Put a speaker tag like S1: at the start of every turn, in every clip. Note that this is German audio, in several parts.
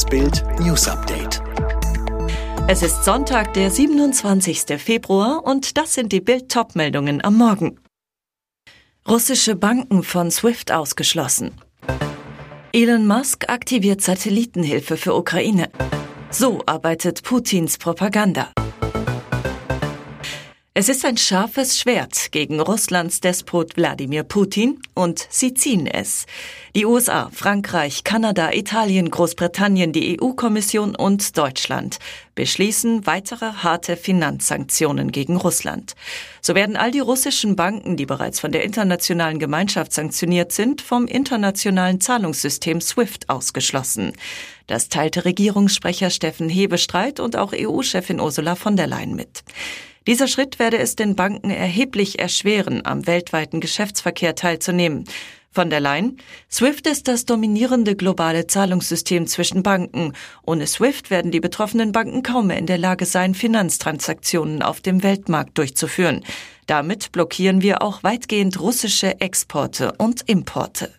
S1: Das Bild News Update.
S2: Es ist Sonntag, der 27. Februar und das sind die Bild Topmeldungen am Morgen. Russische Banken von SWIFT ausgeschlossen. Elon Musk aktiviert Satellitenhilfe für Ukraine. So arbeitet Putins Propaganda. Es ist ein scharfes Schwert gegen Russlands Despot Wladimir Putin und sie ziehen es. Die USA, Frankreich, Kanada, Italien, Großbritannien, die EU-Kommission und Deutschland beschließen weitere harte Finanzsanktionen gegen Russland. So werden all die russischen Banken, die bereits von der internationalen Gemeinschaft sanktioniert sind, vom internationalen Zahlungssystem SWIFT ausgeschlossen. Das teilte Regierungssprecher Steffen Hebestreit und auch EU-Chefin Ursula von der Leyen mit. Dieser Schritt werde es den Banken erheblich erschweren, am weltweiten Geschäftsverkehr teilzunehmen. Von der Leyen, SWIFT ist das dominierende globale Zahlungssystem zwischen Banken. Ohne SWIFT werden die betroffenen Banken kaum mehr in der Lage sein, Finanztransaktionen auf dem Weltmarkt durchzuführen. Damit blockieren wir auch weitgehend russische Exporte und Importe.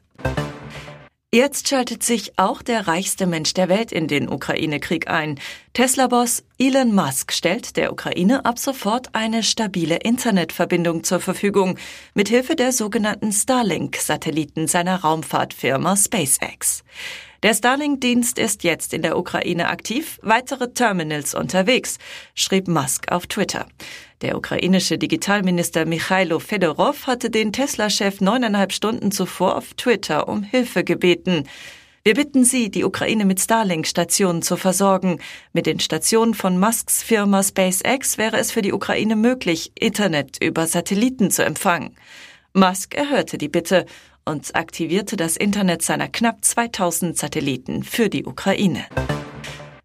S2: Jetzt schaltet sich auch der reichste Mensch der Welt in den Ukraine-Krieg ein. Tesla-Boss Elon Musk stellt der Ukraine ab sofort eine stabile Internetverbindung zur Verfügung, mithilfe der sogenannten Starlink-Satelliten seiner Raumfahrtfirma SpaceX. Der Starlink-Dienst ist jetzt in der Ukraine aktiv, weitere Terminals unterwegs, schrieb Musk auf Twitter. Der ukrainische Digitalminister Michailo Fedorov hatte den Tesla-Chef neuneinhalb Stunden zuvor auf Twitter um Hilfe gebeten. Wir bitten Sie, die Ukraine mit Starlink-Stationen zu versorgen. Mit den Stationen von Musks Firma SpaceX wäre es für die Ukraine möglich, Internet über Satelliten zu empfangen. Musk erhörte die Bitte und aktivierte das Internet seiner knapp 2000 Satelliten für die Ukraine.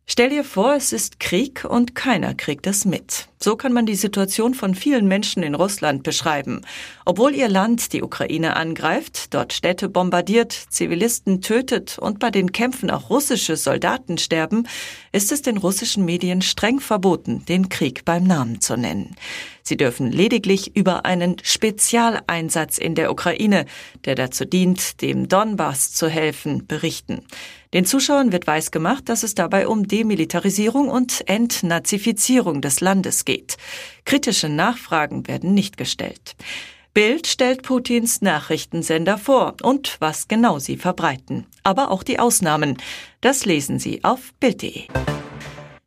S2: Stell dir vor, es ist Krieg und keiner kriegt es mit. So kann man die Situation von vielen Menschen in Russland beschreiben. Obwohl ihr Land die Ukraine angreift, dort Städte bombardiert, Zivilisten tötet und bei den Kämpfen auch russische Soldaten sterben, ist es den russischen Medien streng verboten, den Krieg beim Namen zu nennen. Sie dürfen lediglich über einen Spezialeinsatz in der Ukraine, der dazu dient, dem Donbass zu helfen, berichten. Den Zuschauern wird weisgemacht, dass es dabei um Demilitarisierung und Entnazifizierung des Landes geht. Kritische Nachfragen werden nicht gestellt. Bild stellt Putins Nachrichtensender vor und was genau sie verbreiten. Aber auch die Ausnahmen. Das lesen Sie auf Bild.de.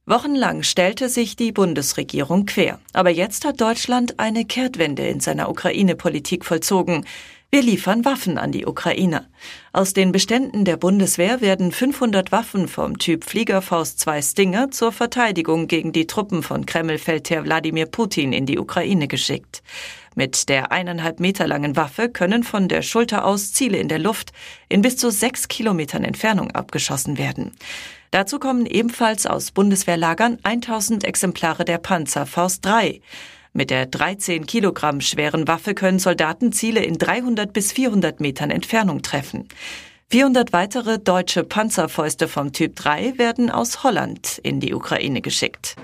S2: Wochenlang stellte sich die Bundesregierung quer. Aber jetzt hat Deutschland eine Kehrtwende in seiner Ukraine-Politik vollzogen. Wir liefern Waffen an die Ukraine. Aus den Beständen der Bundeswehr werden 500 Waffen vom Typ Fliegerfaust 2 Stinger zur Verteidigung gegen die Truppen von Kreml-Feldherr Wladimir Putin in die Ukraine geschickt. Mit der eineinhalb Meter langen Waffe können von der Schulter aus Ziele in der Luft in bis zu sechs Kilometern Entfernung abgeschossen werden. Dazu kommen ebenfalls aus Bundeswehrlagern 1000 Exemplare der Panzer Faust 3. Mit der 13 Kilogramm schweren Waffe können Soldaten Ziele in 300 bis 400 Metern Entfernung treffen. 400 weitere deutsche Panzerfäuste vom Typ 3 werden aus Holland in die Ukraine geschickt.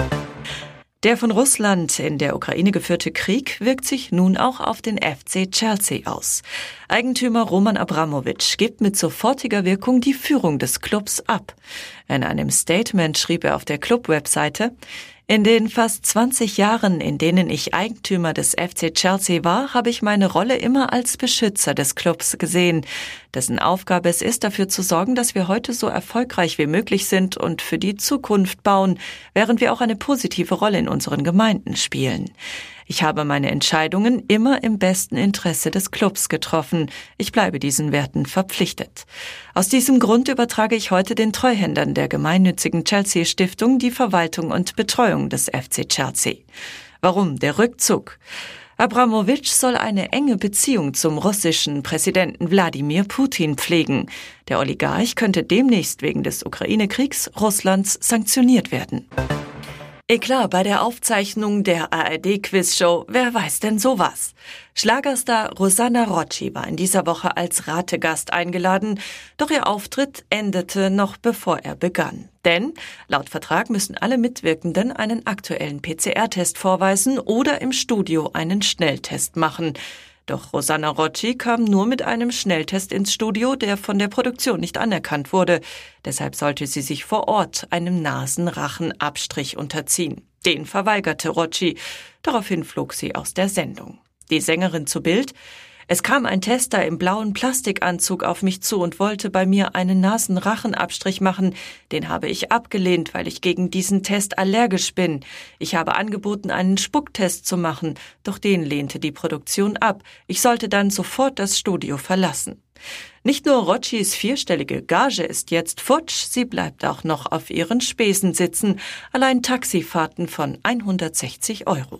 S2: Der von Russland in der Ukraine geführte Krieg wirkt sich nun auch auf den FC Chelsea aus. Eigentümer Roman Abramowitsch gibt mit sofortiger Wirkung die Führung des Clubs ab. In einem Statement schrieb er auf der Club-Webseite, in den fast 20 Jahren, in denen ich Eigentümer des FC Chelsea war, habe ich meine Rolle immer als Beschützer des Clubs gesehen, dessen Aufgabe es ist, dafür zu sorgen, dass wir heute so erfolgreich wie möglich sind und für die Zukunft bauen, während wir auch eine positive Rolle in unseren Gemeinden spielen. Ich habe meine Entscheidungen immer im besten Interesse des Clubs getroffen. Ich bleibe diesen Werten verpflichtet. Aus diesem Grund übertrage ich heute den Treuhändern der gemeinnützigen Chelsea Stiftung die Verwaltung und Betreuung des FC Chelsea. Warum der Rückzug? Abramowitsch soll eine enge Beziehung zum russischen Präsidenten Wladimir Putin pflegen. Der Oligarch könnte demnächst wegen des Ukraine-Kriegs Russlands sanktioniert werden. Eklar bei der Aufzeichnung der ARD-Quizshow Wer weiß denn sowas? Schlagerstar Rosanna Rocci war in dieser Woche als Rategast eingeladen, doch ihr Auftritt endete noch bevor er begann. Denn laut Vertrag müssen alle Mitwirkenden einen aktuellen PCR-Test vorweisen oder im Studio einen Schnelltest machen. Doch Rosanna Rocci kam nur mit einem Schnelltest ins Studio, der von der Produktion nicht anerkannt wurde. Deshalb sollte sie sich vor Ort einem Nasenrachenabstrich unterziehen. Den verweigerte Rocci. Daraufhin flog sie aus der Sendung. Die Sängerin zu Bild. Es kam ein Tester im blauen Plastikanzug auf mich zu und wollte bei mir einen Nasenrachenabstrich machen. Den habe ich abgelehnt, weil ich gegen diesen Test allergisch bin. Ich habe angeboten, einen Spucktest zu machen, doch den lehnte die Produktion ab. Ich sollte dann sofort das Studio verlassen. Nicht nur Roccis vierstellige Gage ist jetzt futsch, sie bleibt auch noch auf ihren Spesen sitzen, allein Taxifahrten von 160 Euro.